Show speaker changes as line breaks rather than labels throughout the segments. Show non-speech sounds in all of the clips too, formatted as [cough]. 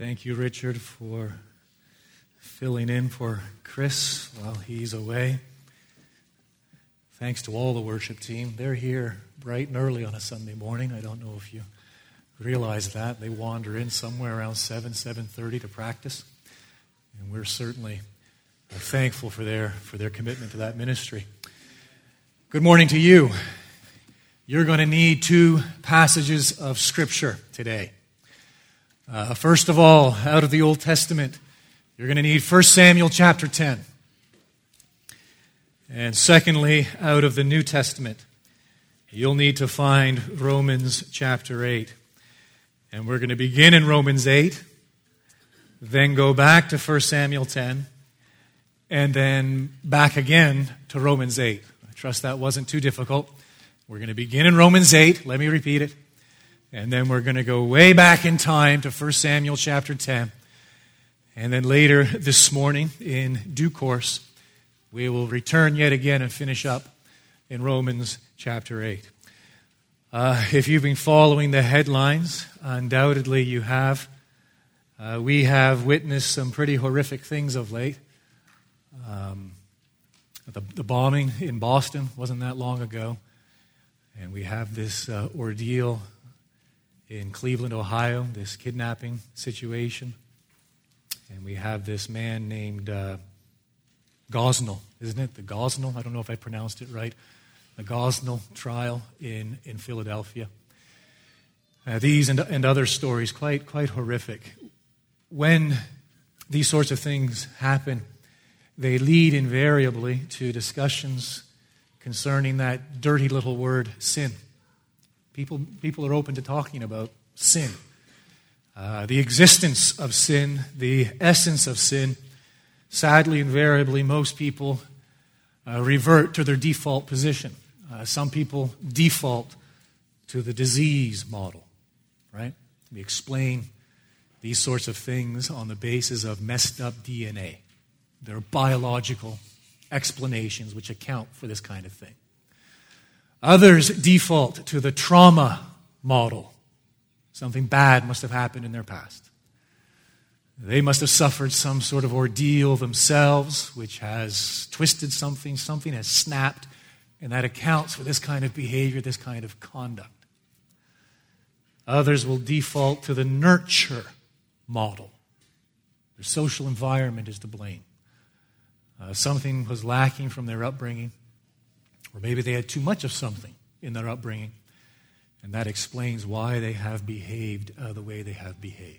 Thank you, Richard, for filling in for Chris while he's away. Thanks to all the worship team. They're here bright and early on a Sunday morning. I don't know if you realize that. They wander in somewhere around 7, 7.30 to practice. And we're certainly thankful for their, for their commitment to that ministry. Good morning to you. You're going to need two passages of Scripture today. Uh, first of all, out of the Old Testament, you're going to need 1 Samuel chapter 10. And secondly, out of the New Testament, you'll need to find Romans chapter 8. And we're going to begin in Romans 8, then go back to 1 Samuel 10, and then back again to Romans 8. I trust that wasn't too difficult. We're going to begin in Romans 8. Let me repeat it. And then we're going to go way back in time to 1 Samuel chapter 10. And then later [laughs] this morning, in due course, we will return yet again and finish up in Romans chapter 8. Uh, if you've been following the headlines, undoubtedly you have. Uh, we have witnessed some pretty horrific things of late. Um, the, the, bombing in Boston wasn't that long ago. And we have this uh, ordeal in Cleveland, Ohio, this kidnapping situation. And we have this man named uh, Gosnell, isn't it? The Gosnell. I don't know if I pronounced it right. The Gosnell trial in, in Philadelphia. Uh, these and, and other stories, quite, quite horrific. When these sorts of things happen, they lead invariably to discussions concerning that dirty little word, sin. People, people are open to talking about sin. Uh, the existence of sin, the essence of sin. Sadly, invariably, most people uh, revert to their default position. Uh, some people default to the disease model, right? We explain these sorts of things on the basis of messed up DNA. There are biological explanations which account for this kind of thing. Others default to the trauma model. Something bad must have happened in their past. They must have suffered some sort of ordeal themselves, which has twisted something, something has snapped, and that accounts for this kind of behavior, this kind of conduct. Others will default to the nurture model. Their social environment is to blame. Uh, something was lacking from their upbringing. Or maybe they had too much of something in their upbringing, and that explains why they have behaved uh, the way they have behaved.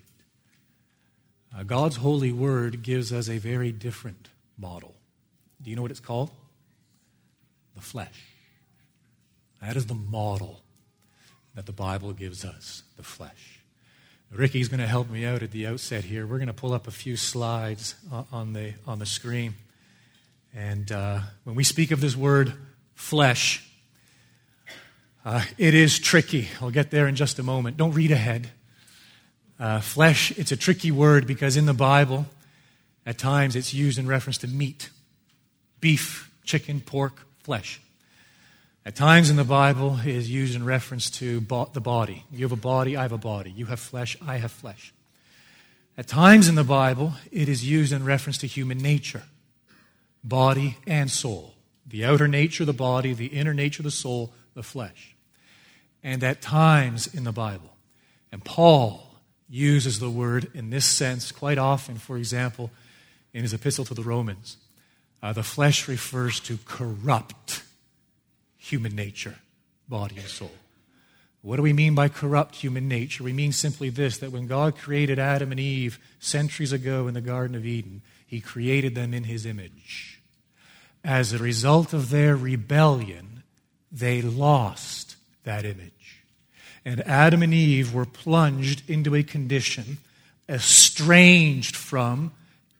Uh, God's holy word gives us a very different model. Do you know what it's called? The flesh. That is the model that the Bible gives us the flesh. Ricky's going to help me out at the outset here. We're going to pull up a few slides uh, on the, on the screen. And uh, when we speak of this word flesh. Uh, it is tricky. I'll get there in just a moment. Don't read ahead. Uh, flesh, it's a tricky word because in the Bible, at times it's used in reference to meat beef, chicken, pork, flesh. At times in the Bible, it is used in reference to bo- the body. You have a body, I have a body. You have flesh, I have flesh. At times in the Bible, it is used in reference to human nature, body and soul the outer nature, of the body, the inner nature, of the soul, the flesh. And at times in the Bible, and Paul uses the word in this sense quite often, for example, in his epistle to the Romans. Uh, the flesh refers to corrupt human nature, body and soul. What do we mean by corrupt human nature? We mean simply this that when God created Adam and Eve centuries ago in the Garden of Eden, he created them in his image as a result of their rebellion, they lost that image. And Adam and Eve were plunged into a condition estranged from,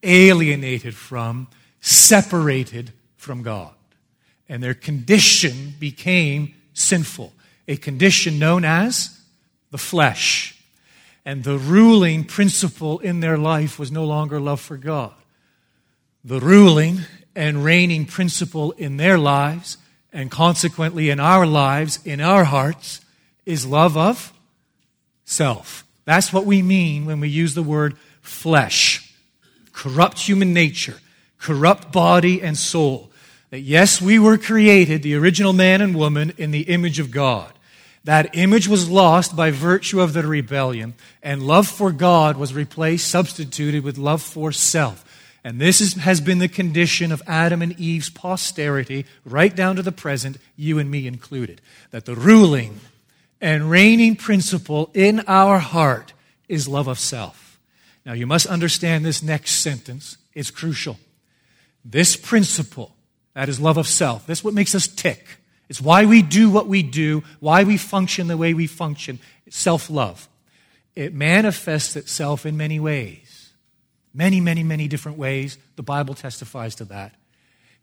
alienated from, separated from God. And their condition became sinful, a condition known as the flesh. And the ruling principle in their life was no longer love for God. The ruling and reigning principle in their lives, and consequently in our lives, in our hearts, is love of self. That's what we mean when we use the word flesh. Corrupt human nature, corrupt body and soul. That yes, we were created, the original man and woman, in the image of God. That image was lost by virtue of the rebellion, and love for God was replaced, substituted with love for self. And this is, has been the condition of Adam and Eve's posterity, right down to the present, you and me included. That the ruling and reigning principle in our heart is love of self. Now, you must understand this next sentence. It's crucial. This principle, that is love of self, this is what makes us tick. It's why we do what we do, why we function the way we function. Self love. It manifests itself in many ways. Many, many, many different ways. The Bible testifies to that.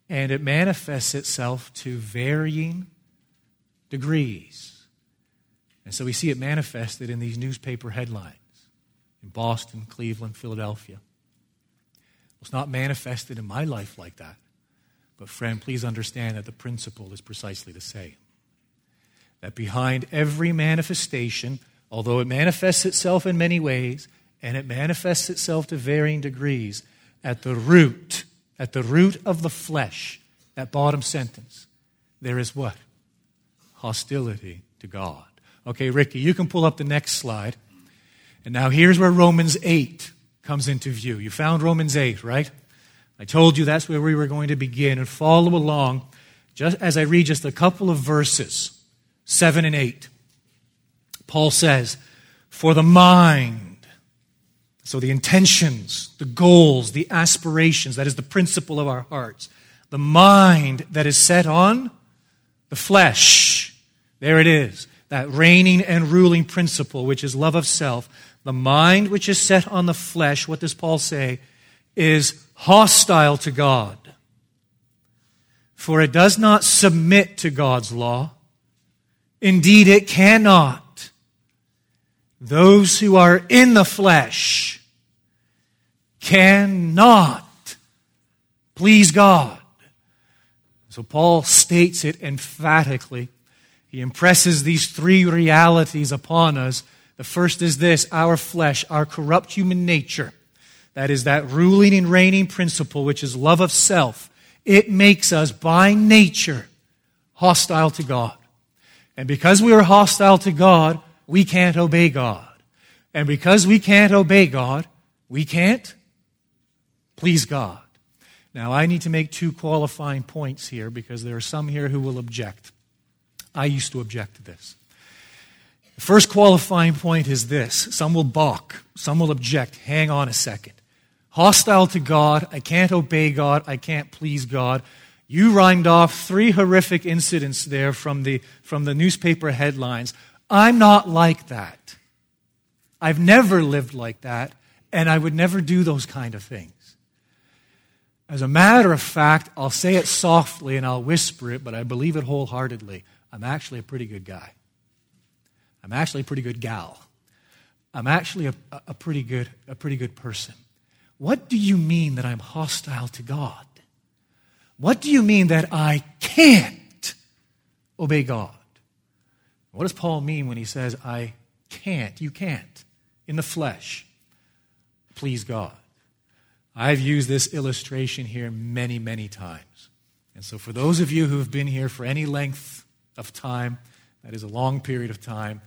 And it manifests itself to varying degrees. And so we see it manifested in these newspaper headlines in Boston, Cleveland, Philadelphia. It's not manifested in my life like that. But, friend, please understand that the principle is precisely the same. That behind every manifestation, although it manifests itself in many ways, and it manifests itself to varying degrees, at the root, at the root of the flesh, that bottom sentence, there is what? Hostility to God. Okay, Ricky, you can pull up the next slide. And now here's where Romans 8 comes into view. You found Romans 8, right? I told you that's where we were going to begin and follow along just as I read just a couple of verses, 7 and 8. Paul says, For the mind, so the intentions, the goals, the aspirations, that is the principle of our hearts, the mind that is set on the flesh, there it is, that reigning and ruling principle, which is love of self, the mind which is set on the flesh, what does Paul say, is hostile to God. For it does not submit to God's law. Indeed, it cannot. Those who are in the flesh cannot please God. So Paul states it emphatically he impresses these three realities upon us. The first is this our flesh, our corrupt human nature. That is that ruling and reigning principle, which is love of self. It makes us by nature hostile to God. And because we are hostile to God, we can't obey God. And because we can't obey God, we can't please God. Now, I need to make two qualifying points here because there are some here who will object. I used to object to this. The first qualifying point is this some will balk, some will object. Hang on a second. Hostile to God, I can't obey God, I can't please God. You rhymed off three horrific incidents there from the, from the newspaper headlines. I'm not like that. I've never lived like that, and I would never do those kind of things. As a matter of fact, I'll say it softly and I'll whisper it, but I believe it wholeheartedly. I'm actually a pretty good guy. I'm actually a pretty good gal. I'm actually a, a, pretty good, a pretty good person. What do you mean that I'm hostile to God? What do you mean that I can't obey God? What does Paul mean when he says, I can't? You can't, in the flesh, please God. I've used this illustration here many, many times. And so, for those of you who have been here for any length of time. That is a long period of time.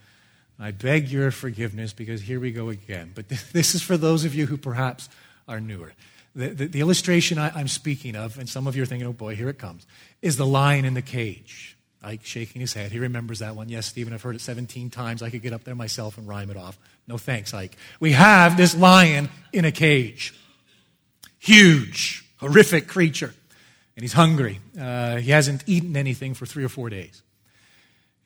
I beg your forgiveness because here we go again. But [laughs] this is for those of you who perhaps are newer. The, the, the illustration I, am speaking of, and some of you are thinking, oh boy, here it comes, is the lion in the cage. Ike shaking his head. He remembers that one. Yes, Stephen, I've heard it 17 times. I could get up there myself and rhyme it off. No thanks, Ike. We have this lion in a cage. Huge, horrific creature. And he's hungry. Uh, he hasn't eaten anything for three or four days.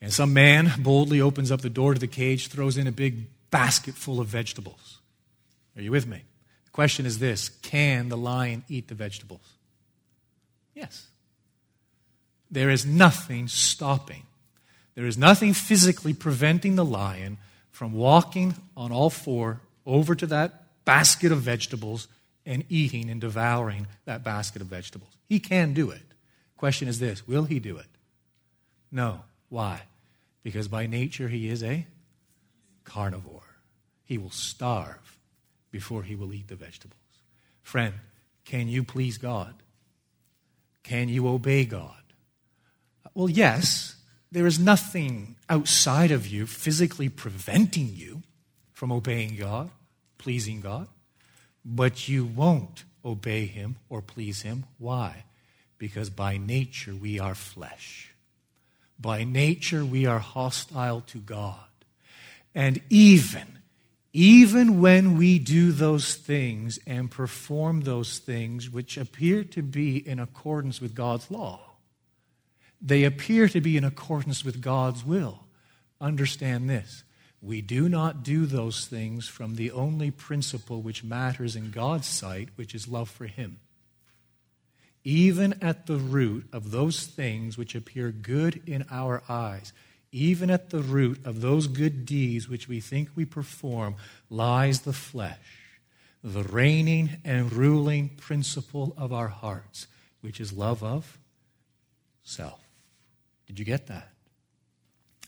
And some man boldly opens up the door to the cage, throws in a big basket full of vegetables. Are you with me? The question is this Can the lion eat the vegetables? Yes. There is nothing stopping. There is nothing physically preventing the lion from walking on all four over to that basket of vegetables and eating and devouring that basket of vegetables. He can do it. Question is this Will he do it? No. Why? Because by nature he is a carnivore. he will starve before he will eat the vegetables. Friend, can you please God? Can you obey God? Well, yes, there is nothing outside of you physically preventing you from obeying God, pleasing God, but you won't obey Him or please Him. Why? Because by nature we are flesh. By nature we are hostile to God. And even, even when we do those things and perform those things which appear to be in accordance with God's law, they appear to be in accordance with God's will. Understand this. We do not do those things from the only principle which matters in God's sight, which is love for Him. Even at the root of those things which appear good in our eyes, even at the root of those good deeds which we think we perform, lies the flesh, the reigning and ruling principle of our hearts, which is love of self. Did you get that?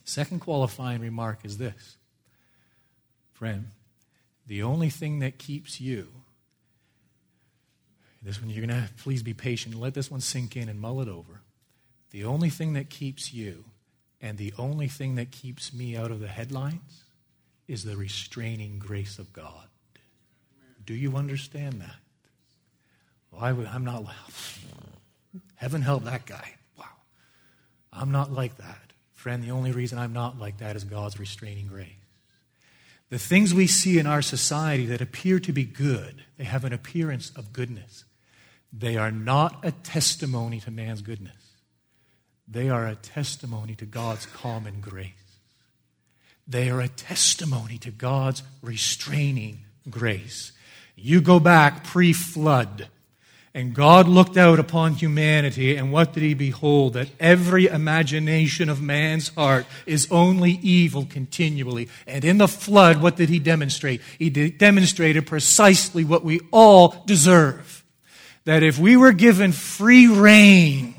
Second qualifying remark is this Friend, the only thing that keeps you, this one you're going to please be patient. Let this one sink in and mull it over. The only thing that keeps you and the only thing that keeps me out of the headlines is the restraining grace of God. Do you understand that? Well, I, am not. Heaven help that guy. Wow. I'm not like that. Friend, the only reason I'm not like that is God's restraining grace. The things we see in our society that appear to be good, they have an appearance of goodness. They are not a testimony to man's goodness. They are a testimony to God's common grace. They are a testimony to God's restraining grace. You go back pre flood and God looked out upon humanity, and what did he behold? That every imagination of man's heart is only evil continually. And in the flood, what did he demonstrate? He de- demonstrated precisely what we all deserve. That if we were given free rein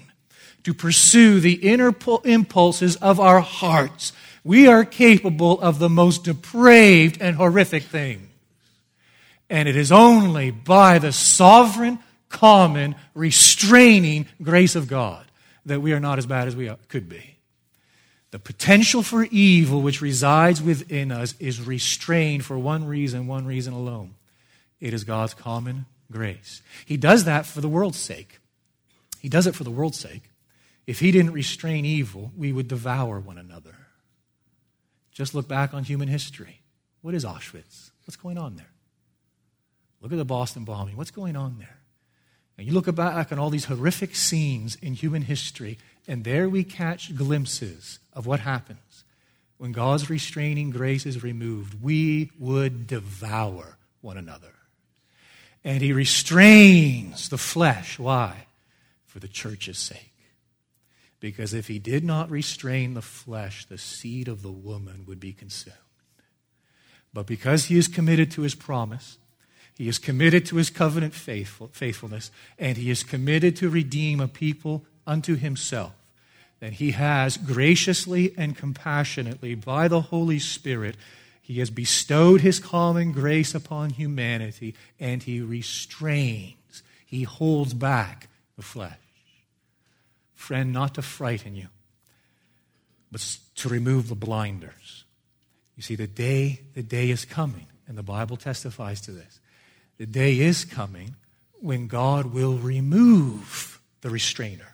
to pursue the inner impulses of our hearts, we are capable of the most depraved and horrific things. And it is only by the sovereign common, restraining grace of God that we are not as bad as we could be. The potential for evil which resides within us is restrained for one reason, one reason alone. It is God's common grace. He does that for the world's sake. He does it for the world's sake. If He didn't restrain evil, we would devour one another. Just look back on human history. What is Auschwitz? What's going on there? Look at the Boston bombing. What's going on there? And you look back on all these horrific scenes in human history, and there we catch glimpses of what happens when God's restraining grace is removed. We would devour one another. And He restrains the flesh. Why? For the church's sake. Because if He did not restrain the flesh, the seed of the woman would be consumed. But because He is committed to His promise, he is committed to his covenant faithful, faithfulness, and he is committed to redeem a people unto himself. That he has graciously and compassionately, by the Holy Spirit, he has bestowed his common grace upon humanity, and he restrains, he holds back the flesh. Friend, not to frighten you, but to remove the blinders. You see, the day, the day is coming, and the Bible testifies to this the day is coming when God will remove the restrainer.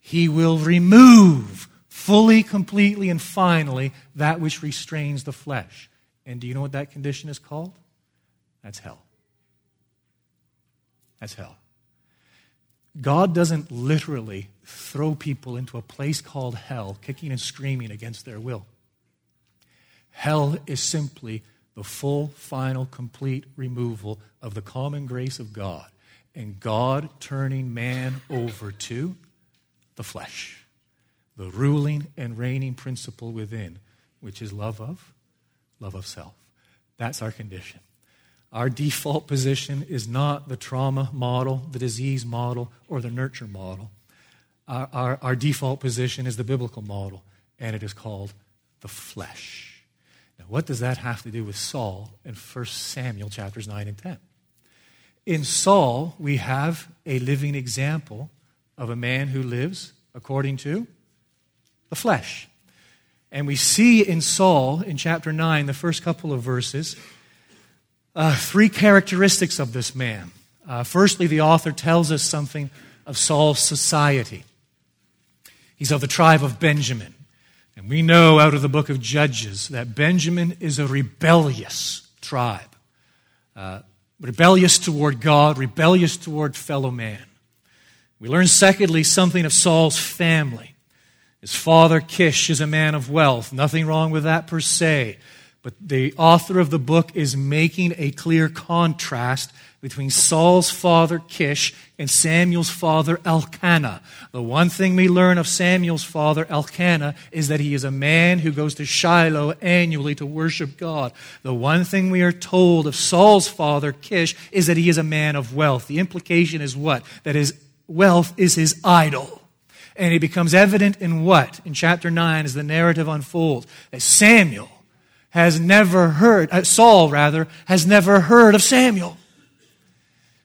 He will remove fully, completely, and finally that which restrains the flesh. And do you know what that condition is called? That's hell. That's hell. God doesn't literally throw people into a place called hell, kicking and screaming against their will. Hell is simply the full, final, complete removal of the common grace of God and God turning man over to the flesh, the ruling and reigning principle within, which is love of love of self. That's our condition. Our default position is not the trauma model, the disease model, or the nurture model. Our, our, our default position is the biblical model, and it is called the flesh. What does that have to do with Saul in 1 Samuel chapters 9 and 10? In Saul, we have a living example of a man who lives according to the flesh. And we see in Saul, in chapter 9, the first couple of verses, uh, three characteristics of this man. Uh, firstly, the author tells us something of Saul's society. He's of the tribe of Benjamin. And we know out of the book of Judges that Benjamin is a rebellious tribe. Uh, rebellious toward God, rebellious toward fellow man. We learn, secondly, something of Saul's family. His father, Kish, is a man of wealth. Nothing wrong with that per se. But the author of the book is making a clear contrast between Saul's father, Kish, and Samuel's father, Elkanah. The one thing we learn of Samuel's father, Elkanah, is that he is a man who goes to Shiloh annually to worship God. The one thing we are told of Saul's father, Kish, is that he is a man of wealth. The implication is what? That his wealth is his idol. And it becomes evident in what? In chapter 9, as the narrative unfolds, that Samuel has never heard, uh, Saul rather, has never heard of Samuel.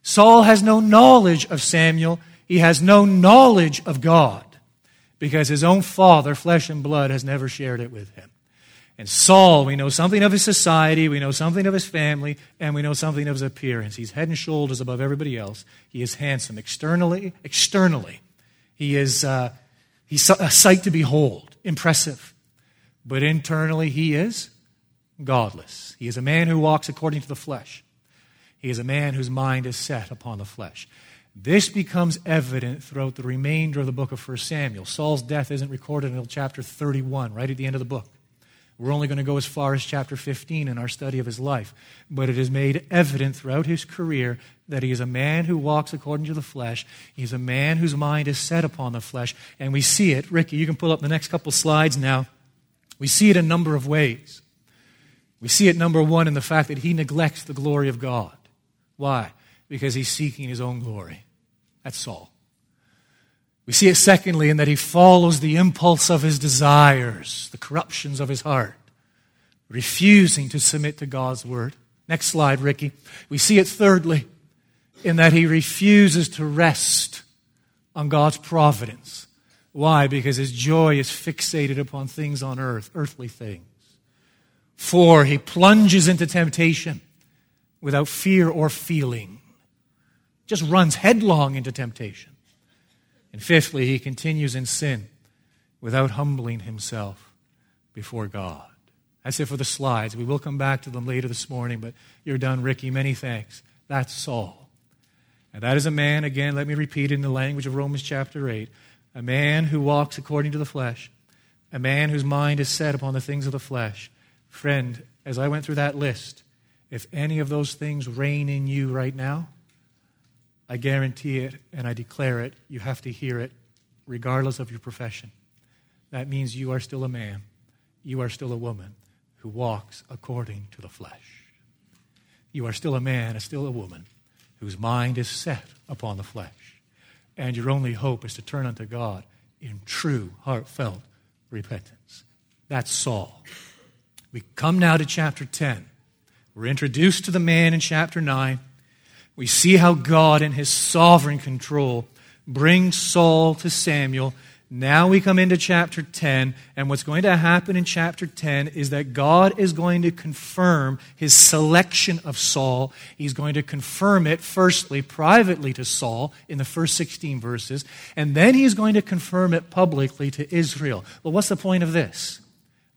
Saul has no knowledge of Samuel. He has no knowledge of God because his own father, flesh and blood, has never shared it with him. And Saul, we know something of his society, we know something of his family, and we know something of his appearance. He's head and shoulders above everybody else. He is handsome externally, externally. He is uh, he's a sight to behold, impressive. But internally, he is godless. He is a man who walks according to the flesh. He is a man whose mind is set upon the flesh. This becomes evident throughout the remainder of the book of 1 Samuel. Saul's death isn't recorded until chapter 31, right at the end of the book. We're only going to go as far as chapter 15 in our study of his life. But it is made evident throughout his career that he is a man who walks according to the flesh. He's a man whose mind is set upon the flesh. And we see it. Ricky, you can pull up the next couple slides now. We see it a number of ways. We see it, number one, in the fact that he neglects the glory of God. Why? Because he's seeking his own glory. That's Saul. We see it, secondly, in that he follows the impulse of his desires, the corruptions of his heart, refusing to submit to God's word. Next slide, Ricky. We see it, thirdly, in that he refuses to rest on God's providence. Why? Because his joy is fixated upon things on earth, earthly things. Four, he plunges into temptation without fear or feeling, just runs headlong into temptation. And fifthly, he continues in sin without humbling himself before God. That's it for the slides. We will come back to them later this morning, but you're done, Ricky. Many thanks. That's Saul. And that is a man, again, let me repeat in the language of Romans chapter 8, a man who walks according to the flesh, a man whose mind is set upon the things of the flesh. Friend, as I went through that list, if any of those things reign in you right now, I guarantee it and I declare it. You have to hear it regardless of your profession. That means you are still a man, you are still a woman who walks according to the flesh. You are still a man and still a woman whose mind is set upon the flesh. And your only hope is to turn unto God in true, heartfelt repentance. That's Saul. We come now to chapter 10. We're introduced to the man in chapter 9. We see how God, in his sovereign control, brings Saul to Samuel. Now we come into chapter 10, and what's going to happen in chapter 10 is that God is going to confirm his selection of Saul. He's going to confirm it, firstly, privately to Saul in the first 16 verses, and then he's going to confirm it publicly to Israel. Well, what's the point of this?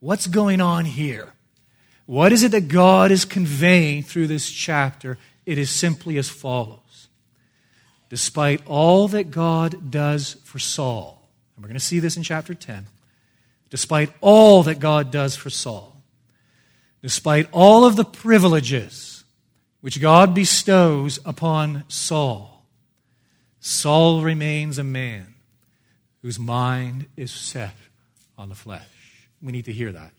What's going on here? What is it that God is conveying through this chapter it is simply as follows Despite all that God does for Saul, and we're going to see this in chapter 10, despite all that God does for Saul, despite all of the privileges which God bestows upon Saul, Saul remains a man whose mind is set on the flesh. We need to hear that.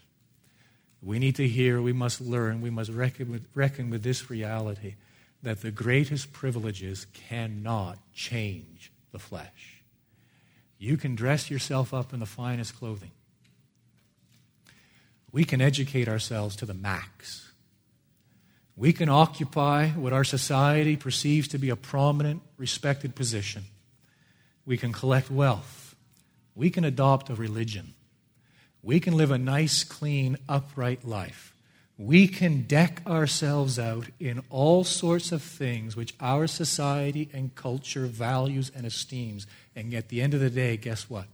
We need to hear, we must learn, we must reckon with, reckon with this reality that the greatest privileges cannot change the flesh. You can dress yourself up in the finest clothing. we can educate ourselves to the max. We can occupy what our society perceives to be a prominent, respected position. We can collect wealth. We can adopt a religion. We can live a nice, clean, upright life. We can deck ourselves out in all sorts of things which our society and culture values and esteems. And at the end of the day, guess what?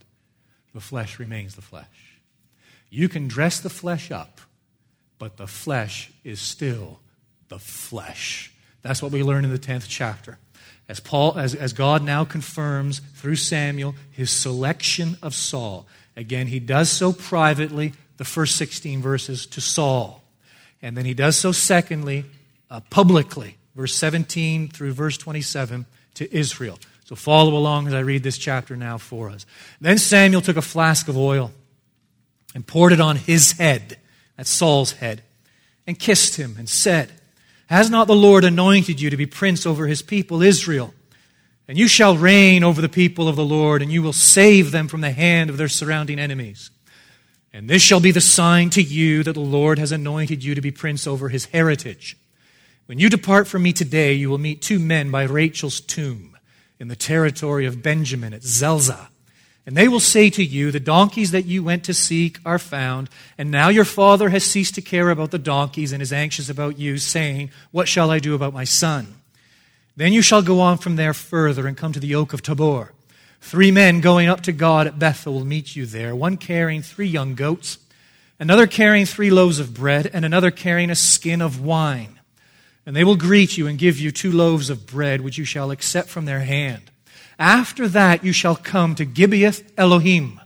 The flesh remains the flesh. You can dress the flesh up, but the flesh is still the flesh. That's what we learn in the 10th chapter. As, Paul, as, as God now confirms through Samuel his selection of Saul. Again, he does so privately, the first 16 verses, to Saul. And then he does so, secondly, uh, publicly, verse 17 through verse 27, to Israel. So follow along as I read this chapter now for us. Then Samuel took a flask of oil and poured it on his head, that's Saul's head, and kissed him and said, Has not the Lord anointed you to be prince over his people, Israel? And you shall reign over the people of the Lord, and you will save them from the hand of their surrounding enemies. And this shall be the sign to you that the Lord has anointed you to be prince over his heritage. When you depart from me today, you will meet two men by Rachel's tomb in the territory of Benjamin at Zelzah. And they will say to you, The donkeys that you went to seek are found, and now your father has ceased to care about the donkeys and is anxious about you, saying, What shall I do about my son? Then you shall go on from there further and come to the oak of Tabor. Three men going up to God at Bethel will meet you there, one carrying three young goats, another carrying three loaves of bread, and another carrying a skin of wine. And they will greet you and give you two loaves of bread, which you shall accept from their hand. After that, you shall come to Gibeath Elohim,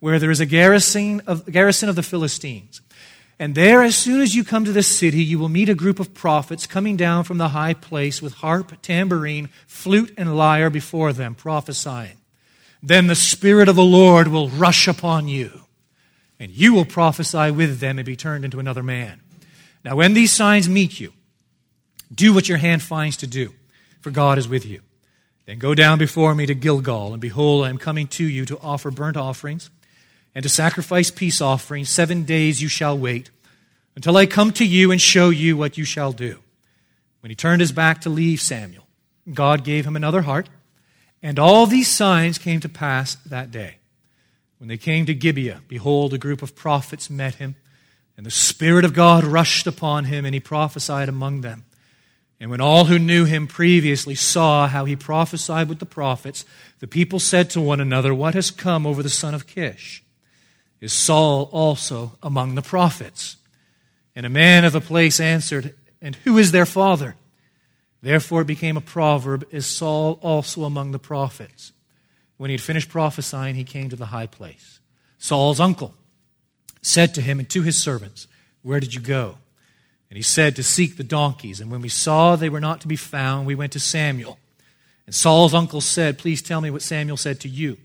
where there is a garrison of, garrison of the Philistines. And there, as soon as you come to the city, you will meet a group of prophets coming down from the high place with harp, tambourine, flute, and lyre before them, prophesying then the Spirit of the Lord will rush upon you, and you will prophesy with them and be turned into another man. Now, when these signs meet you, do what your hand finds to do, for God is with you. Then go down before me to Gilgal, and behold, I am coming to you to offer burnt offerings and to sacrifice peace offerings. Seven days you shall wait until I come to you and show you what you shall do. When he turned his back to leave Samuel, God gave him another heart and all these signs came to pass that day. When they came to Gibeah, behold, a group of prophets met him, and the Spirit of God rushed upon him, and he prophesied among them. And when all who knew him previously saw how he prophesied with the prophets, the people said to one another, What has come over the son of Kish? Is Saul also among the prophets? And a man of the place answered, And who is their father? Therefore, it became a proverb Is Saul also among the prophets? When he had finished prophesying, he came to the high place. Saul's uncle said to him and to his servants, Where did you go? And he said, To seek the donkeys. And when we saw they were not to be found, we went to Samuel. And Saul's uncle said, Please tell me what Samuel said to you.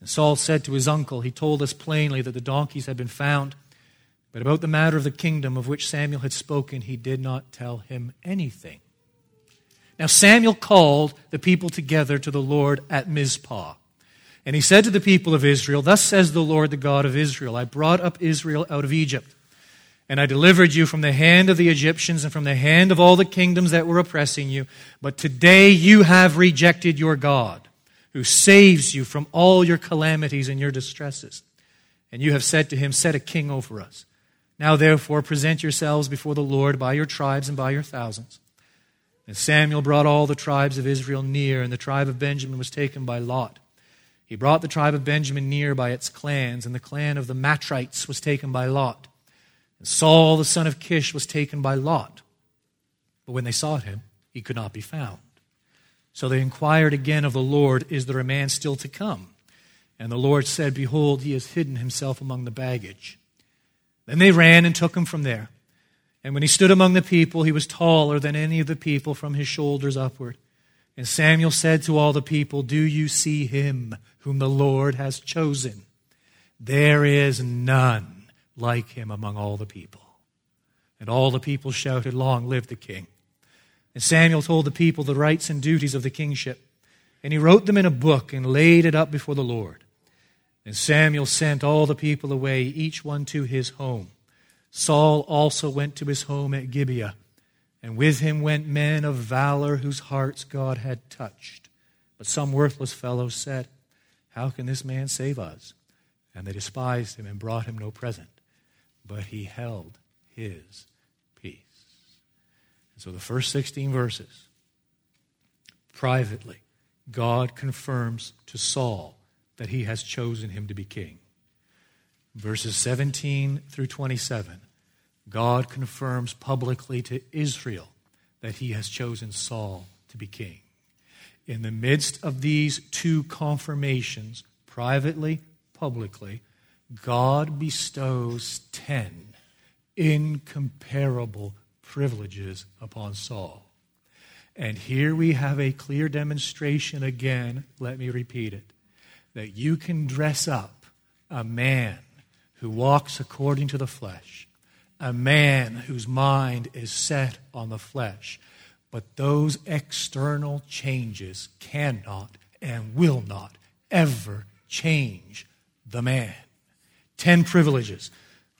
And Saul said to his uncle, He told us plainly that the donkeys had been found. But about the matter of the kingdom of which Samuel had spoken, he did not tell him anything. Now Samuel called the people together to the Lord at Mizpah. And he said to the people of Israel, Thus says the Lord, the God of Israel I brought up Israel out of Egypt, and I delivered you from the hand of the Egyptians and from the hand of all the kingdoms that were oppressing you. But today you have rejected your God, who saves you from all your calamities and your distresses. And you have said to him, Set a king over us. Now therefore present yourselves before the Lord by your tribes and by your thousands. And Samuel brought all the tribes of Israel near, and the tribe of Benjamin was taken by Lot. He brought the tribe of Benjamin near by its clans, and the clan of the Matrites was taken by Lot. And Saul the son of Kish was taken by Lot. But when they sought him, he could not be found. So they inquired again of the Lord, Is there a man still to come? And the Lord said, Behold, he has hidden himself among the baggage. Then they ran and took him from there. And when he stood among the people, he was taller than any of the people from his shoulders upward. And Samuel said to all the people, Do you see him whom the Lord has chosen? There is none like him among all the people. And all the people shouted, Long live the king. And Samuel told the people the rights and duties of the kingship. And he wrote them in a book and laid it up before the Lord. And Samuel sent all the people away, each one to his home. Saul also went to his home at Gibeah, and with him went men of valor whose hearts God had touched. But some worthless fellows said, How can this man save us? And they despised him and brought him no present. But he held his. And so the first 16 verses, privately, God confirms to Saul that he has chosen him to be king. Verses 17 through 27, God confirms publicly to Israel that he has chosen Saul to be king. In the midst of these two confirmations, privately, publicly, God bestows 10 incomparable privileges upon Saul. And here we have a clear demonstration again, let me repeat it, that you can dress up a man who walks according to the flesh, a man whose mind is set on the flesh. But those external changes cannot and will not ever change the man. Ten privileges.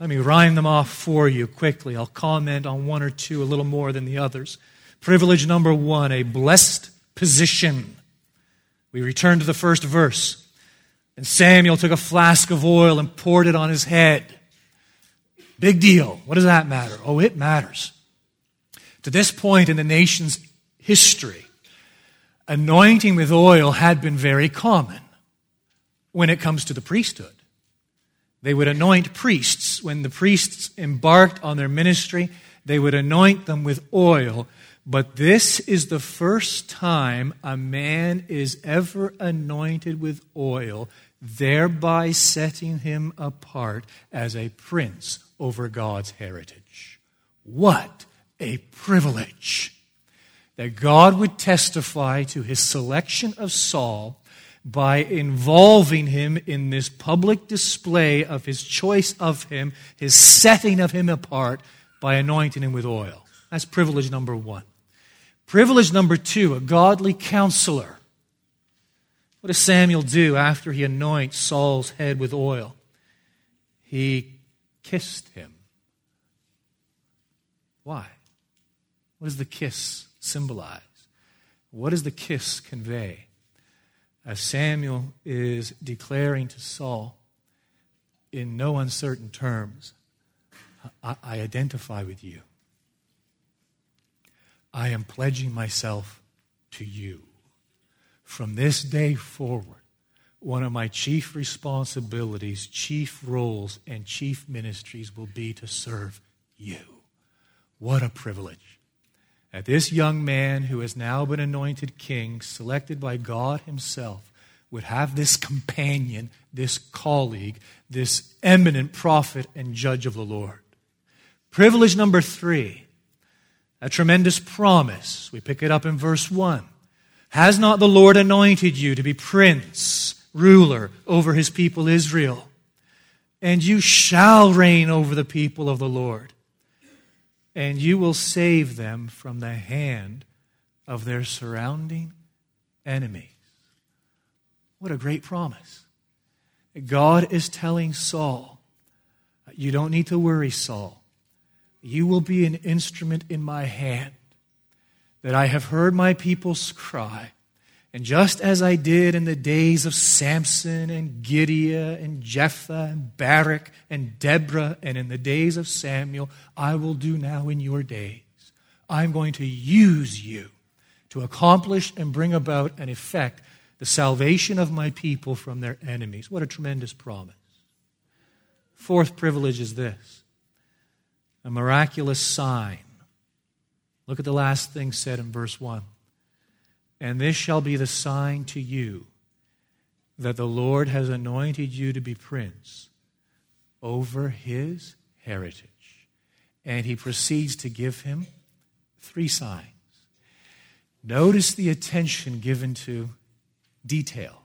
Let me rhyme them off for you quickly. I'll comment on one or two a little more than the others. Privilege number one, a blessed position. We return to the first verse. And Samuel took a flask of oil and poured it on his head. Big deal. What does that matter? Oh, it matters. To this point in the nation's history, anointing with oil had been very common when it comes to the priesthood. They would anoint priests. When the priests embarked on their ministry, they would anoint them with oil but this is the first time a man is ever anointed with oil, thereby setting him apart as a prince over God's heritage. What a privilege! That God would testify to his selection of Saul by involving him in this public display of his choice of him, his setting of him apart by anointing him with oil. That's privilege number one. Privilege number two, a godly counselor. What does Samuel do after he anoints Saul's head with oil? He kissed him. Why? What does the kiss symbolize? What does the kiss convey? As Samuel is declaring to Saul, in no uncertain terms, I, I identify with you. I am pledging myself to you. From this day forward, one of my chief responsibilities, chief roles, and chief ministries will be to serve you. What a privilege. That this young man who has now been anointed king, selected by God Himself, would have this companion, this colleague, this eminent prophet and judge of the Lord. Privilege number three a tremendous promise. We pick it up in verse 1. Has not the Lord anointed you to be prince, ruler over his people Israel? And you shall reign over the people of the Lord, and you will save them from the hand of their surrounding enemies. What a great promise. God is telling Saul, You don't need to worry, Saul. You will be an instrument in my hand, that I have heard my people's cry. And just as I did in the days of Samson and Gideon and Jephthah and Barak and Deborah and in the days of Samuel, I will do now in your days. I'm going to use you to accomplish and bring about and effect the salvation of my people from their enemies. What a tremendous promise. Fourth privilege is this a miraculous sign. Look at the last thing said in verse 1. And this shall be the sign to you that the Lord has anointed you to be prince over his heritage. And he proceeds to give him three signs. Notice the attention given to detail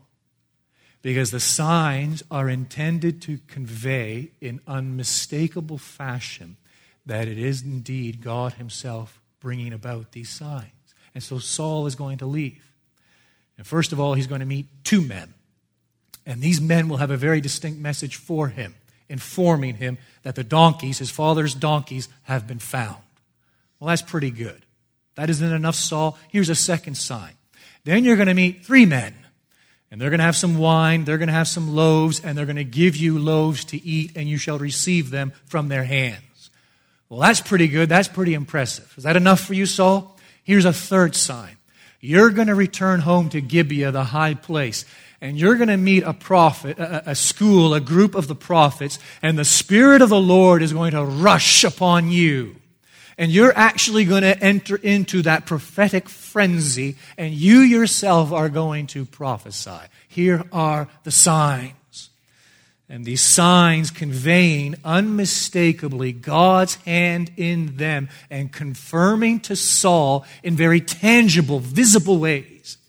because the signs are intended to convey in unmistakable fashion that it is indeed God Himself bringing about these signs. And so Saul is going to leave. And first of all, he's going to meet two men. And these men will have a very distinct message for him informing him that the donkeys, his father's donkeys, have been found. Well, that's pretty good. That isn't enough, Saul. Here's a second sign. Then you're going to meet three men, and they're going to have some wine, they're going to have some loaves, and they're going to give you loaves to eat, and you shall receive them from their hands. Well, that's pretty good. That's pretty impressive. Is that enough for you, Saul? Here's a third sign. You're going to return home to Gibeah, the high place, and you're going to meet a prophet, a, a, school, a group of the prophets, and the Spirit of the Lord is going to rush upon you. And you're actually going to enter into that prophetic frenzy, and you yourself are going to prophesy. Here are the signs. And these signs conveying unmistakably God's hand in them and confirming to Saul in very tangible, visible ways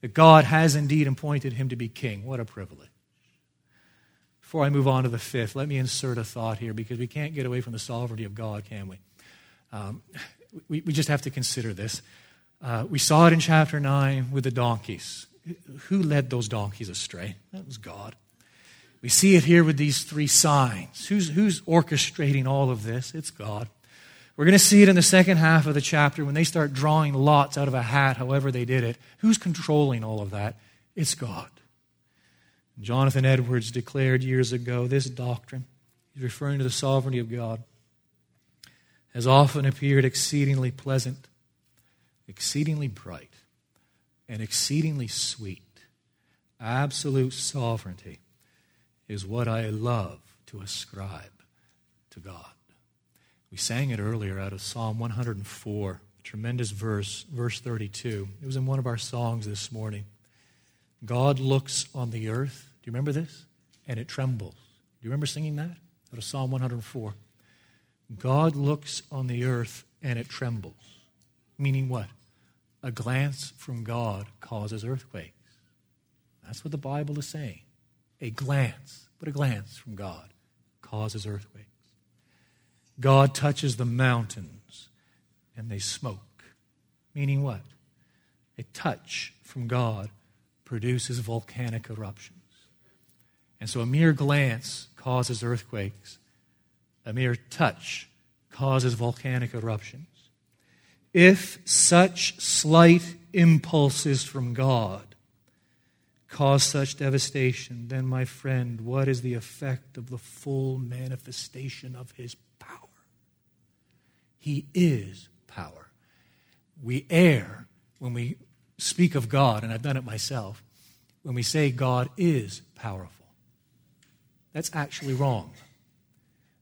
that God has indeed appointed him to be king. What a privilege. Before I move on to the fifth, let me insert a thought here because we can't get away from the sovereignty of God, can we? Um, we, we just have to consider this. Uh, we saw it in chapter 9 with the donkeys. Who led those donkeys astray? That was God. We see it here with these three signs. Who's, who's orchestrating all of this? It's God. We're going to see it in the second half of the chapter when they start drawing lots out of a hat, however they did it. Who's controlling all of that? It's God. Jonathan Edwards declared years ago this doctrine, he's referring to the sovereignty of God, has often appeared exceedingly pleasant, exceedingly bright, and exceedingly sweet. Absolute sovereignty is what I love to ascribe to God. We sang it earlier out of Psalm 104, tremendous verse, verse 32. It was in one of our songs this morning. God looks on the earth. Do you remember this? And it trembles. Do you remember singing that? Out of Psalm 104. God looks on the earth and it trembles. Meaning what? A glance from God causes earthquakes. That's what the Bible is saying a glance, but a glance from God causes earthquakes. God touches the mountains and they smoke. Meaning what? A touch from God produces volcanic eruptions. And so a mere glance causes earthquakes, a mere touch causes volcanic eruptions. If such slight impulses from God cause such devastation, then, my friend, what is the effect of the full manifestation of his power? He is power. We err when we speak of God, and I've done it myself, when we say God is powerful. That's actually wrong.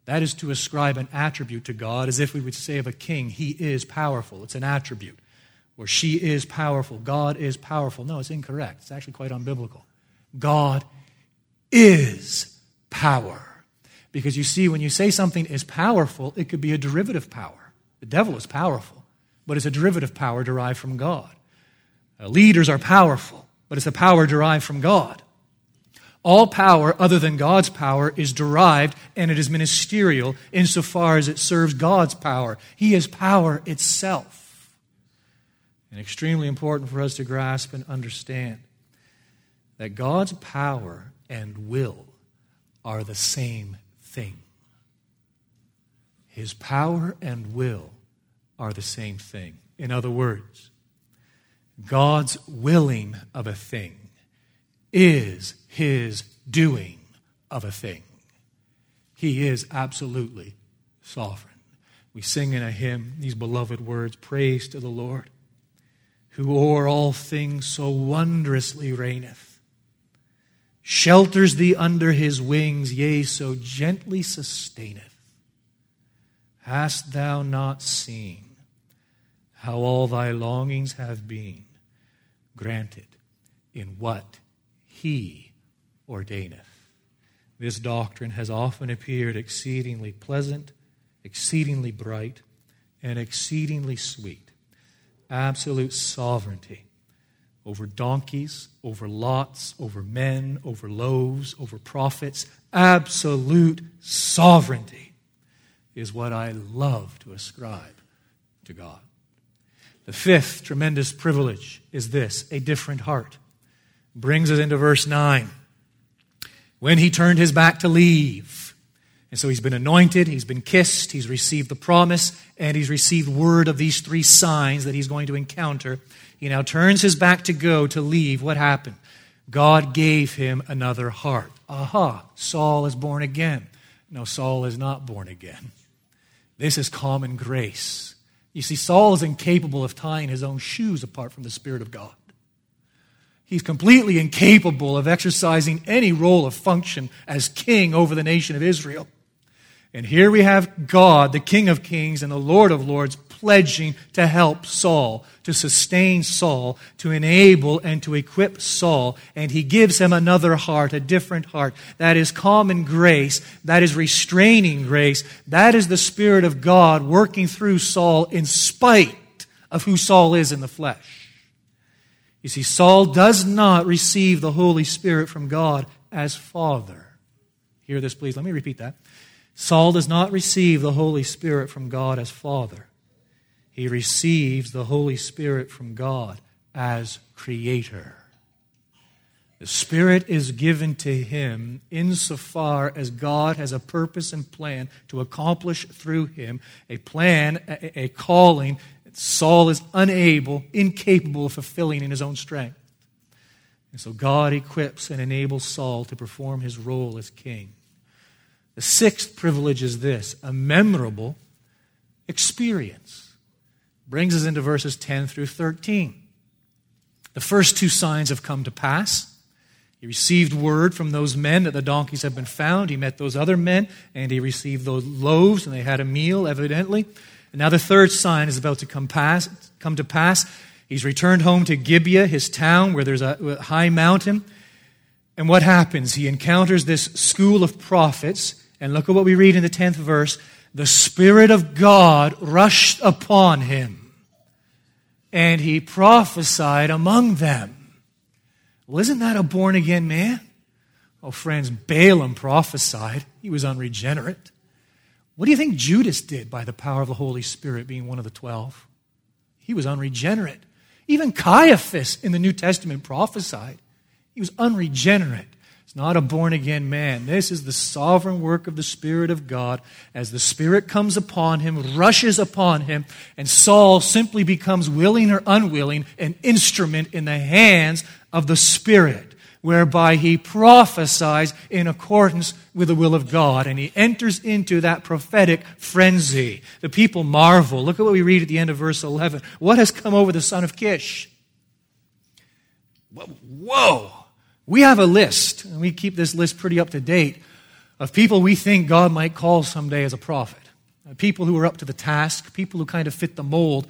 That is to ascribe an attribute to God as if we would say of a king, he is powerful. It's an attribute or she is powerful, God is powerful. No, it's incorrect. It's actually quite unbiblical. God is power. Because you see, when you say something is powerful, it could be a derivative power. The devil is powerful, but it's a derivative power derived from God. Uh, leaders are powerful, but it's a power derived from God. All power other than God's power is derived and it is ministerial insofar as it serves God's power. He is power itself and extremely important for us to grasp and understand that God's power and will are the same thing. His power and will are the same thing. In other words, God's willing of a thing is his doing of a thing. He is absolutely sovereign. We sing in a hymn these beloved words Praise to the Lord who o'er all things so wondrously reigneth, shelters thee under his wings, yea, so gently sustaineth. Hast thou not seen how all thy longings have been granted in what he ordaineth? This doctrine has often appeared exceedingly pleasant, exceedingly bright, and exceedingly sweet absolute sovereignty over donkeys, over lots, over men, over loaves, over prophets. Absolute sovereignty is what I love to ascribe to God. The fifth tremendous privilege is this a different heart. Brings us into verse 9. When he turned his back to leave, And so he's been anointed, he's been kissed, he's received the promise, and he's received word of these three signs that he's going to encounter. He now turns his back to go to leave. What happened? God gave him another heart. Aha, Saul is born again. No, Saul is not born again. This is common grace. You see, Saul is incapable of tying his own shoes apart from the Spirit of God. He's completely incapable of exercising any role of function as king over the nation of Israel. And here we have God, the King of Kings and the Lord of Lords, pledging to help Saul, to sustain Saul, to enable and to equip Saul. And he gives him another heart, a different heart. That is common grace. That is restraining grace. That is the Spirit of God working through Saul in spite of who Saul is in the flesh. You see, Saul does not receive the Holy Spirit from God as Father. Hear this, please. Let me repeat that. Saul does not receive the Holy Spirit from God as Father. He receives the Holy Spirit from God as Creator. The Spirit is given to him insofar as God has a purpose and plan to accomplish through him a plan, a, calling that Saul is unable, incapable of fulfilling in his own strength. And so God equips and enables Saul to perform his role as king. The sixth privilege is this a memorable experience. Brings us into verses 10 through 13. The first two signs have come to pass. He received word from those men that the donkeys had been found. He met those other men, and he received those loaves, and they had a meal, evidently. And now the third sign is about to come, pass, come to pass. He's returned home to Gibeah, his town, where there's a high mountain. And what happens? He encounters this school of prophets and look at what we read in the 10th verse. The Spirit of God rushed upon him, and he prophesied among them. Well, isn't that a born again man? Oh, friends, Balaam prophesied. He was unregenerate. What do you think Judas did by the power of the Holy Spirit, being one of the twelve? He was unregenerate. Even Caiaphas in the New Testament prophesied. He was unregenerate not a born again man. This is the sovereign work of the Spirit of God. As the Spirit comes upon him, rushes upon him, and Saul simply becomes, willing or unwilling, an instrument in the hands of the Spirit, whereby he prophesies in accordance with the will of God. And he enters into that prophetic frenzy. The people marvel. Look at what we read at the end of verse 11. What has come over the son of Kish? Whoa! We have a list, and we keep this list pretty up to date, of people we think God might call someday as a prophet. Uh, people who are up to the task, people who kind of fit the mold.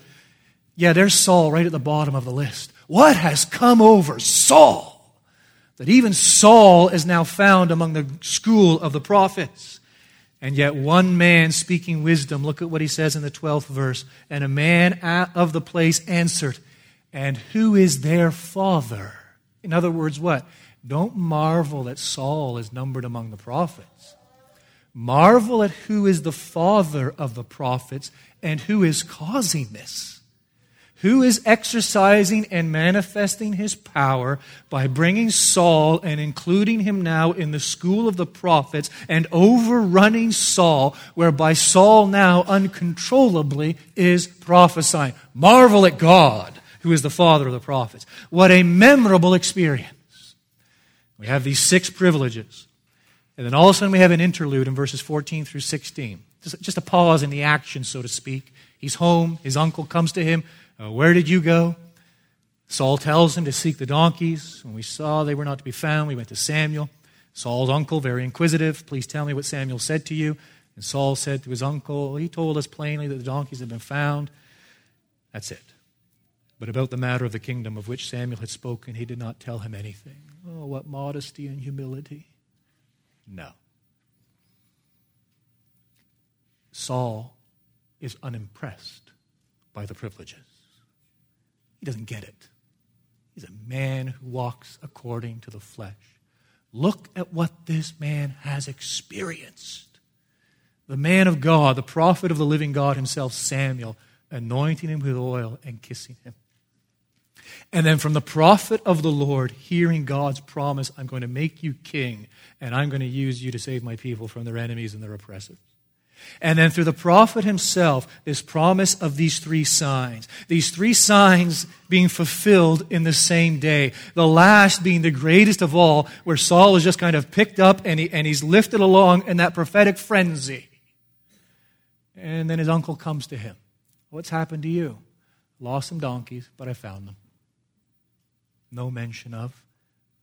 Yeah, there's Saul right at the bottom of the list. What has come over Saul? That even Saul is now found among the school of the prophets. And yet, one man speaking wisdom, look at what he says in the 12th verse. And a man of the place answered, And who is their father? In other words, what? Don't marvel that Saul is numbered among the prophets. Marvel at who is the father of the prophets and who is causing this. Who is exercising and manifesting his power by bringing Saul and including him now in the school of the prophets and overrunning Saul, whereby Saul now uncontrollably is prophesying. Marvel at God, who is the father of the prophets. What a memorable experience. We have these six privileges. And then all of a sudden we have an interlude in verses 14 through 16. Just, just a pause in the action, so to speak. He's home. His uncle comes to him. Uh, Where did you go? Saul tells him to seek the donkeys. When we saw they were not to be found, we went to Samuel. Saul's uncle, very inquisitive, please tell me what Samuel said to you. And Saul said to his uncle, He told us plainly that the donkeys had been found. That's it. But about the matter of the kingdom of which Samuel had spoken, he did not tell him anything. Oh, what modesty and humility. No. Saul is unimpressed by the privileges. He doesn't get it. He's a man who walks according to the flesh. Look at what this man has experienced. The man of God, the prophet of the living God himself, Samuel, anointing him with oil and kissing him. And then from the prophet of the Lord, hearing God's promise, I'm going to make you king, and I'm going to use you to save my people from their enemies and their oppressors. And then through the prophet himself, this promise of these three signs. These three signs being fulfilled in the same day. The last being the greatest of all, where Saul is just kind of picked up and, he, and he's lifted along in that prophetic frenzy. And then his uncle comes to him. What's happened to you? Lost some donkeys, but I found them. No mention of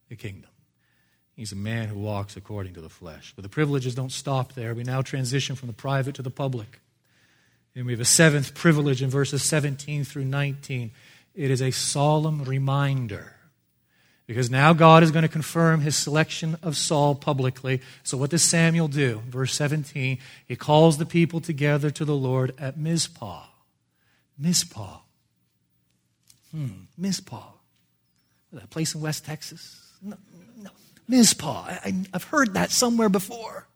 the kingdom. He's a man who walks according to the flesh. But the privileges don't stop there. We now transition from the private to the public. And we have a seventh privilege in verses 17 through 19. It is a solemn reminder. Because now God is going to confirm his selection of Saul publicly. So, what does Samuel do? Verse 17, he calls the people together to the Lord at Mizpah. Mizpah. Hmm, Mizpah. That place in West Texas? No, no. Mizpah. I, have heard that somewhere before.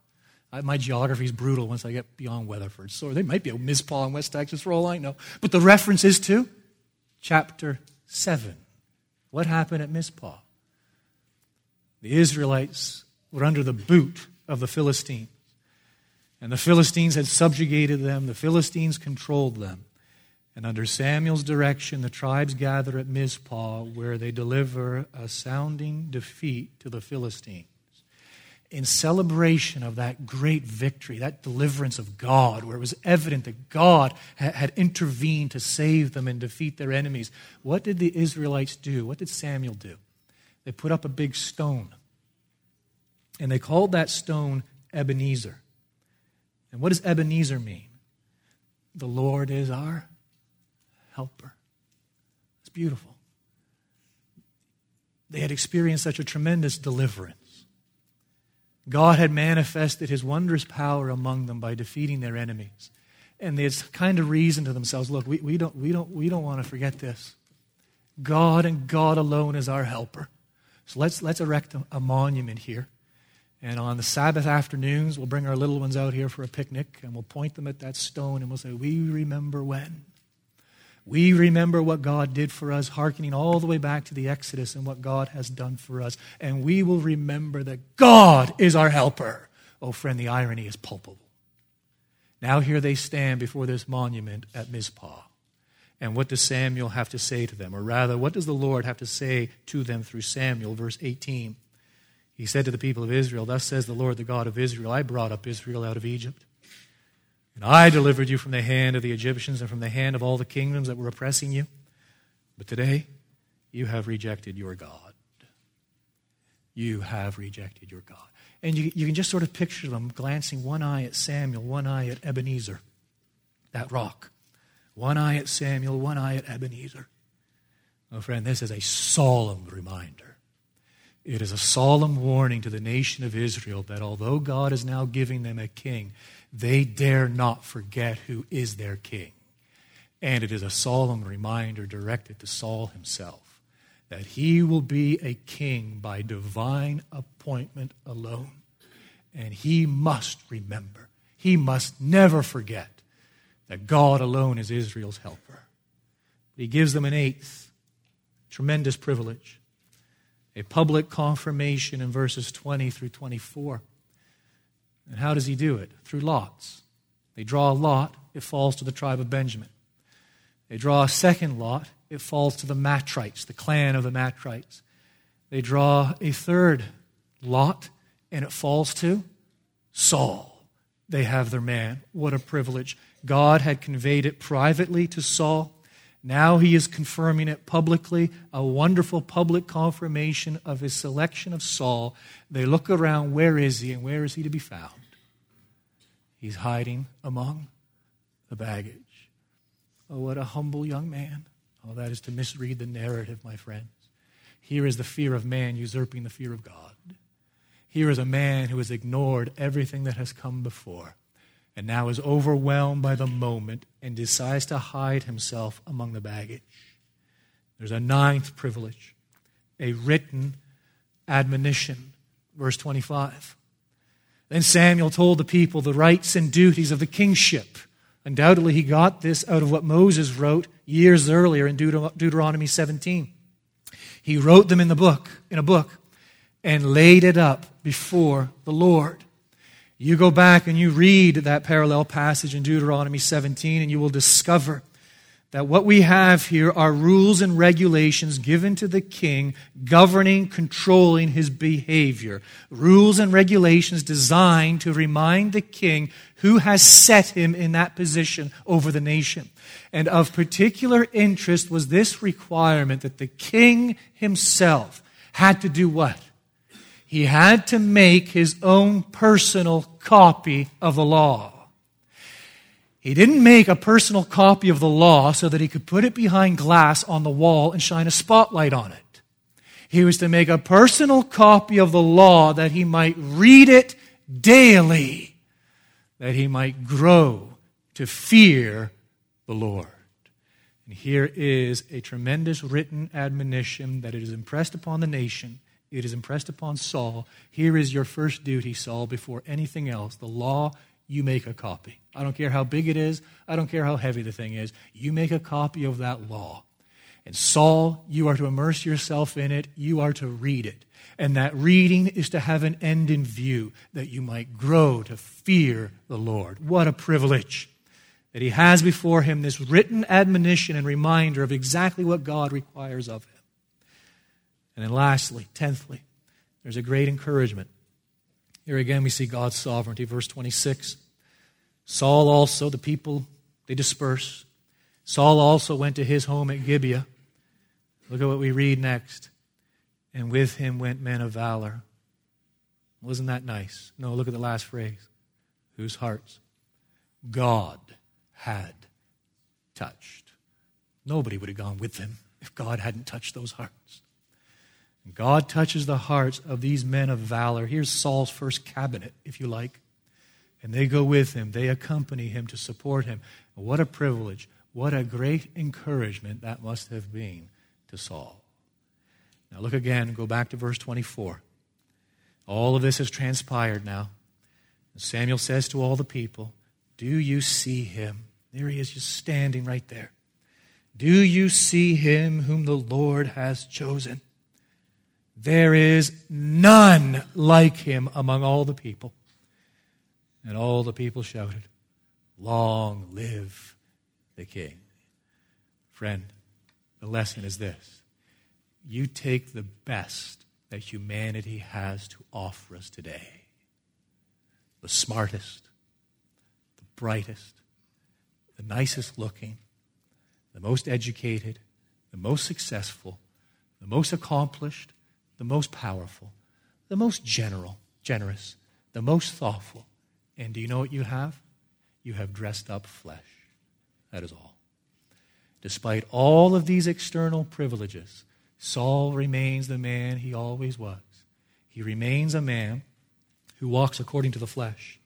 I, my geography is brutal once I get beyond Weatherford. So there might be a Mizpah in West Texas for all I know. But the reference is to chapter 7. What happened at Mizpah? The Israelites were under the boot of the Philistines. And the Philistines had subjugated them, the Philistines controlled them. And under Samuel's direction, the tribes gather at Mizpah, where they deliver a sounding defeat to the Philistines. In celebration of that great victory, that deliverance of God, where it was evident that God had intervened to save them and defeat their enemies, what did the Israelites do? What did Samuel do? They put up a big stone. And they called that stone Ebenezer. And what does Ebenezer mean? The Lord is our helper. It's beautiful. They had experienced such a tremendous deliverance. God had manifested his wondrous power among them by defeating their enemies. And they had kind of reasoned to themselves look, we, we, don't, we, don't, we don't want to forget this. God and God alone is our helper. So let's, let's erect a, a monument here. And on the Sabbath afternoons, we'll bring our little ones out here for a picnic and we'll point them at that stone and we'll say, We remember when. We remember what God did for us, hearkening all the way back to the Exodus and what God has done for us. And we will remember that God is our helper. Oh, friend, the irony is palpable. Now here they stand before this monument at Mizpah. And what does Samuel have to say to them? Or rather, what does the Lord have to say to them through Samuel? Verse 18. He said to the people of Israel, Thus says the Lord, the God of Israel, I brought up Israel out of Egypt and I delivered you from the hand of the Egyptians and from the hand of all the kingdoms that were oppressing you. But today, you have rejected your God. You have rejected your God. And you, you can just sort of picture them glancing one eye at Samuel, one eye at Ebenezer, that rock. One eye at Samuel, one eye at Ebenezer. Oh, friend, this is a solemn reminder. It is a solemn warning to the nation of Israel that although God is now giving them a king, they dare not forget who is their king. And it is a solemn reminder directed to Saul himself that he will be a king by divine appointment alone. And he must remember, he must never forget that God alone is Israel's helper. He gives them an eighth, tremendous privilege, a public confirmation in verses 20 through 24. And how does he do it? Through lots. They draw a lot, it falls to the tribe of Benjamin. They draw a second lot, it falls to the Matrites, the clan of the Matrites. They draw a third lot, and it falls to Saul. They have their man. What a privilege. God had conveyed it privately to Saul. Now he is confirming it publicly, a wonderful public confirmation of his selection of Saul. They look around, where is he, and where is he to be found? He's hiding among the baggage. Oh, what a humble young man. Oh, that is to misread the narrative, my friends. Here is the fear of man usurping the fear of God. Here is a man who has ignored everything that has come before and now is overwhelmed by the moment and decides to hide himself among the baggage. There's a ninth privilege, a written admonition. Verse 25. Then Samuel told the people the rights and duties of the kingship Undoubtedly, he got this out of what Moses wrote years earlier in Deuteronomy 17. He wrote them in the book, in a book, and laid it up before the Lord. You go back and you read that parallel passage in Deuteronomy 17, and you will discover that what we have here are rules and regulations given to the king governing, controlling his behavior. Rules and regulations designed to remind the king who has set him in that position over the nation. And of particular interest was this requirement that the king himself had to do what? He had to make his own personal copy of the law. He didn't make a personal copy of the law so that he could put it behind glass on the wall and shine a spotlight on it. He was to make a personal copy of the law that he might read it daily, that he might grow to fear the Lord. And here is a tremendous written admonition that it is impressed upon the nation. It is impressed upon Saul. Here is your first duty, Saul, before anything else. The law you make a copy. I don't care how big it is, I don't care how heavy the thing is. You make a copy of that law. And Saul, you are to immerse yourself in it, you are to read it. And that reading is to have an end in view, that you might grow to fear the Lord. What a privilege that he has before him this written admonition and reminder of exactly what God requires of him. And then, lastly, tenthly, there's a great encouragement here again, we see God's sovereignty. Verse 26. Saul also, the people, they disperse. Saul also went to his home at Gibeah. Look at what we read next. And with him went men of valor. Wasn't that nice? No, look at the last phrase. Whose hearts God had touched. Nobody would have gone with them if God hadn't touched those hearts. God touches the hearts of these men of valor. Here's Saul's first cabinet, if you like. And they go with him, they accompany him to support him. What a privilege. What a great encouragement that must have been to Saul. Now look again, go back to verse 24. All of this has transpired now. Samuel says to all the people, Do you see him? There he is, just standing right there. Do you see him whom the Lord has chosen? There is none like him among all the people. And all the people shouted, Long live the king. Friend, the lesson is this you take the best that humanity has to offer us today the smartest, the brightest, the nicest looking, the most educated, the most successful, the most accomplished, the most powerful, the most general, generous, the most thoughtful. And do you know what you have? You have dressed up flesh. That is all. Despite all of these external privileges, Saul remains the man he always was. He remains a man who walks according to the flesh.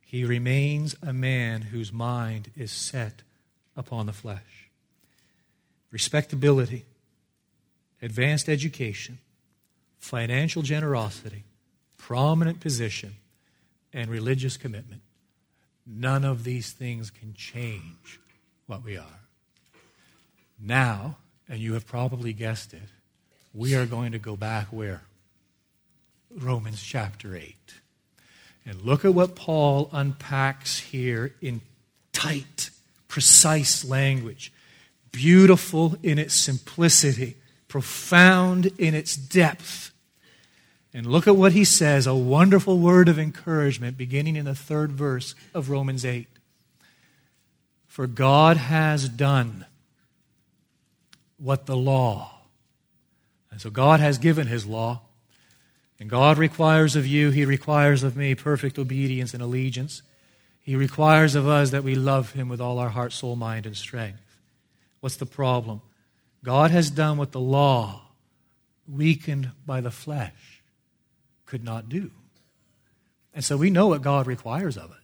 He remains a man whose mind is set upon the flesh. Respectability, advanced education, financial generosity, prominent position, and religious commitment. None of these things can change what we are. Now, and you have probably guessed it, we are going to go back where? Romans chapter 8. And look at what Paul unpacks here in tight, precise language, beautiful in its simplicity, profound in its depth. And look at what he says a wonderful word of encouragement beginning in the third verse of Romans 8. For God has done what the law. And so God has given his law. And God requires of you, he requires of me perfect obedience and allegiance. He requires of us that we love him with all our heart, soul, mind, and strength. What's the problem? God has done what the law, weakened by the flesh, could not do. And so we know what God requires of us.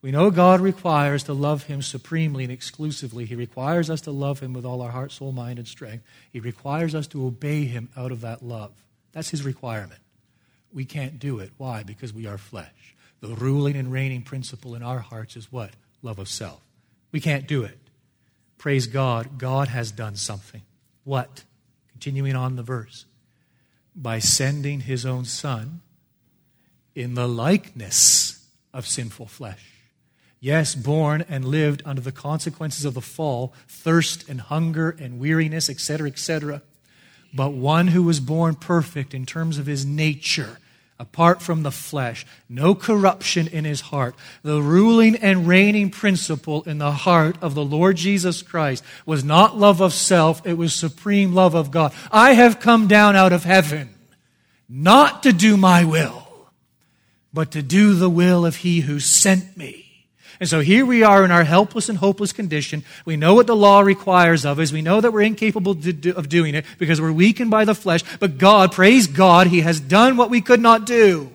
We know God requires to love Him supremely and exclusively. He requires us to love Him with all our heart, soul, mind, and strength. He requires us to obey Him out of that love. That's His requirement. We can't do it. Why? Because we are flesh. The ruling and reigning principle in our hearts is what? love of self. We can't do it. Praise God, God has done something. What? Continuing on the verse. By sending his own Son in the likeness of sinful flesh. Yes, born and lived under the consequences of the fall, thirst and hunger and weariness, etc., etc. But one who was born perfect in terms of his nature apart from the flesh, no corruption in his heart. The ruling and reigning principle in the heart of the Lord Jesus Christ was not love of self, it was supreme love of God. I have come down out of heaven not to do my will, but to do the will of he who sent me. And so here we are in our helpless and hopeless condition. We know what the law requires of us. We know that we're incapable of doing it because we're weakened by the flesh. But God, praise God, He has done what we could not do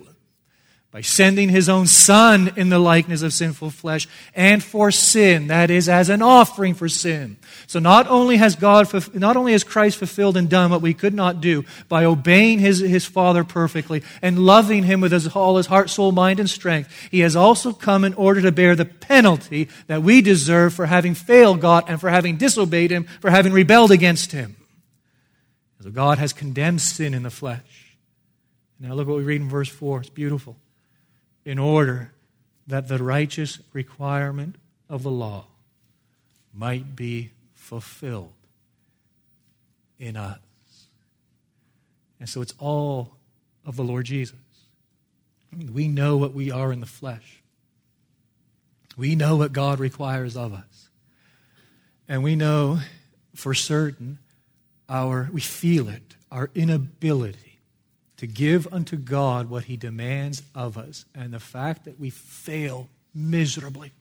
by sending his own son in the likeness of sinful flesh and for sin that is as an offering for sin. So not only has god not only has christ fulfilled and done what we could not do by obeying his, his father perfectly and loving him with his, all his heart soul mind and strength he has also come in order to bear the penalty that we deserve for having failed god and for having disobeyed him for having rebelled against him. So god has condemned sin in the flesh. Now look what we read in verse 4 it's beautiful in order that the righteous requirement of the law might be fulfilled in us. And so it's all of the Lord Jesus. We know what we are in the flesh. We know what God requires of us. And we know for certain our we feel it, our inability to give unto God what he demands of us, and the fact that we fail miserably.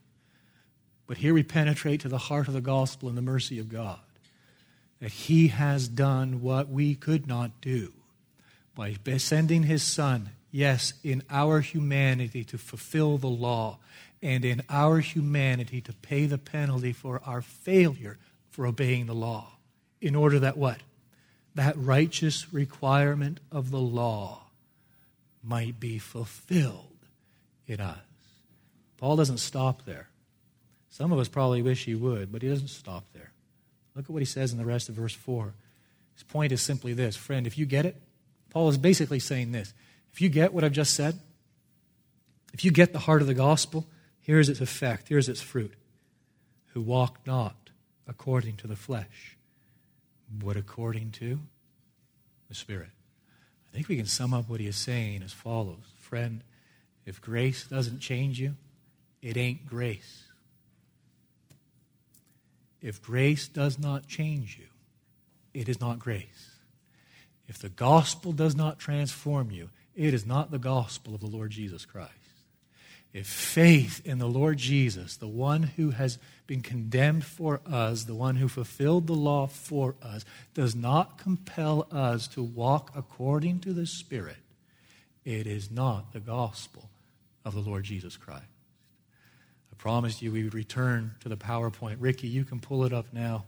But here we penetrate to the heart of the gospel and the mercy of God. That he has done what we could not do by sending his son, yes, in our humanity to fulfill the law, and in our humanity to pay the penalty for our failure for obeying the law. In order that what? That righteous requirement of the law might be fulfilled in us. Paul doesn't stop there. Some of us probably wish he would, but he doesn't stop there. Look at what he says in the rest of verse 4. His point is simply this friend, if you get it, Paul is basically saying this. If you get what I've just said, if you get the heart of the gospel, here's its effect, here's its fruit. Who walk not according to the flesh but according to the Spirit. I think we can sum up what he is saying as follows Friend, if grace doesn't change you, it ain't grace. If grace does not change you, it is not grace. If the gospel does not transform you, it is not the gospel of the Lord Jesus Christ if faith in the Lord Jesus, the one who has been condemned for us, the one who fulfilled the law for us, does not compel us to walk according to the Spirit, it is not the gospel of the Lord Jesus Christ. I promised you we would return to the PowerPoint. Ricky, you can pull it up now.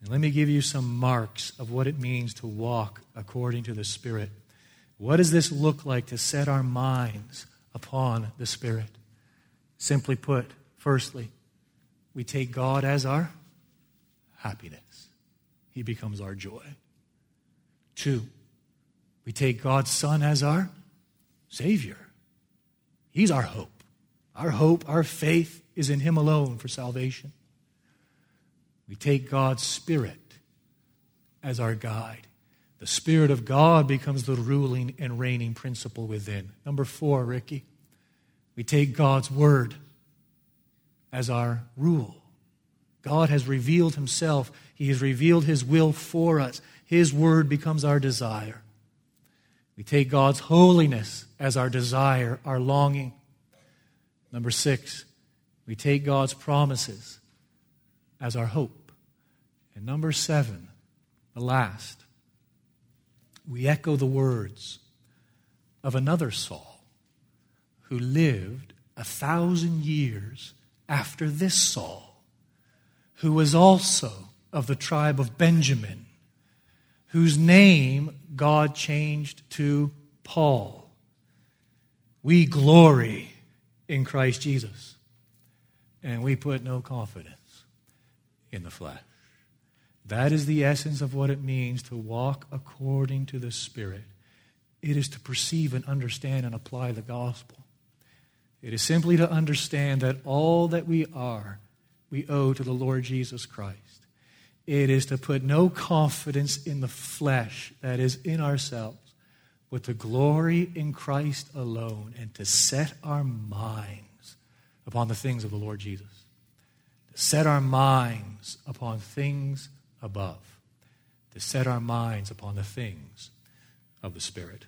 And let me give you some marks of what it means to walk according to the Spirit. What does this look like to set our minds? Upon the Spirit. Simply put, firstly, we take God as our happiness, He becomes our joy. Two, we take God's Son as our Savior, He's our hope. Our hope, our faith is in Him alone for salvation. We take God's Spirit as our guide. The Spirit of God becomes the ruling and reigning principle within. Number four, Ricky, we take God's Word as our rule. God has revealed Himself, He has revealed His will for us. His Word becomes our desire. We take God's holiness as our desire, our longing. Number six, we take God's promises as our hope. And number seven, the last, we echo the words of another Saul who lived a thousand years after this Saul, who was also of the tribe of Benjamin, whose name God changed to Paul. We glory in Christ Jesus. and we put no confidence in the flesh. That is the essence of what it means to walk according to the Spirit. It is to perceive and understand and apply the gospel. It is simply to understand that all that we are, we owe to the Lord Jesus Christ. It is to put no confidence in the flesh, that is, in ourselves, but to glory in Christ alone and to set our minds upon the things of the Lord Jesus. To set our minds upon things above. To set our minds upon the things of the Spirit.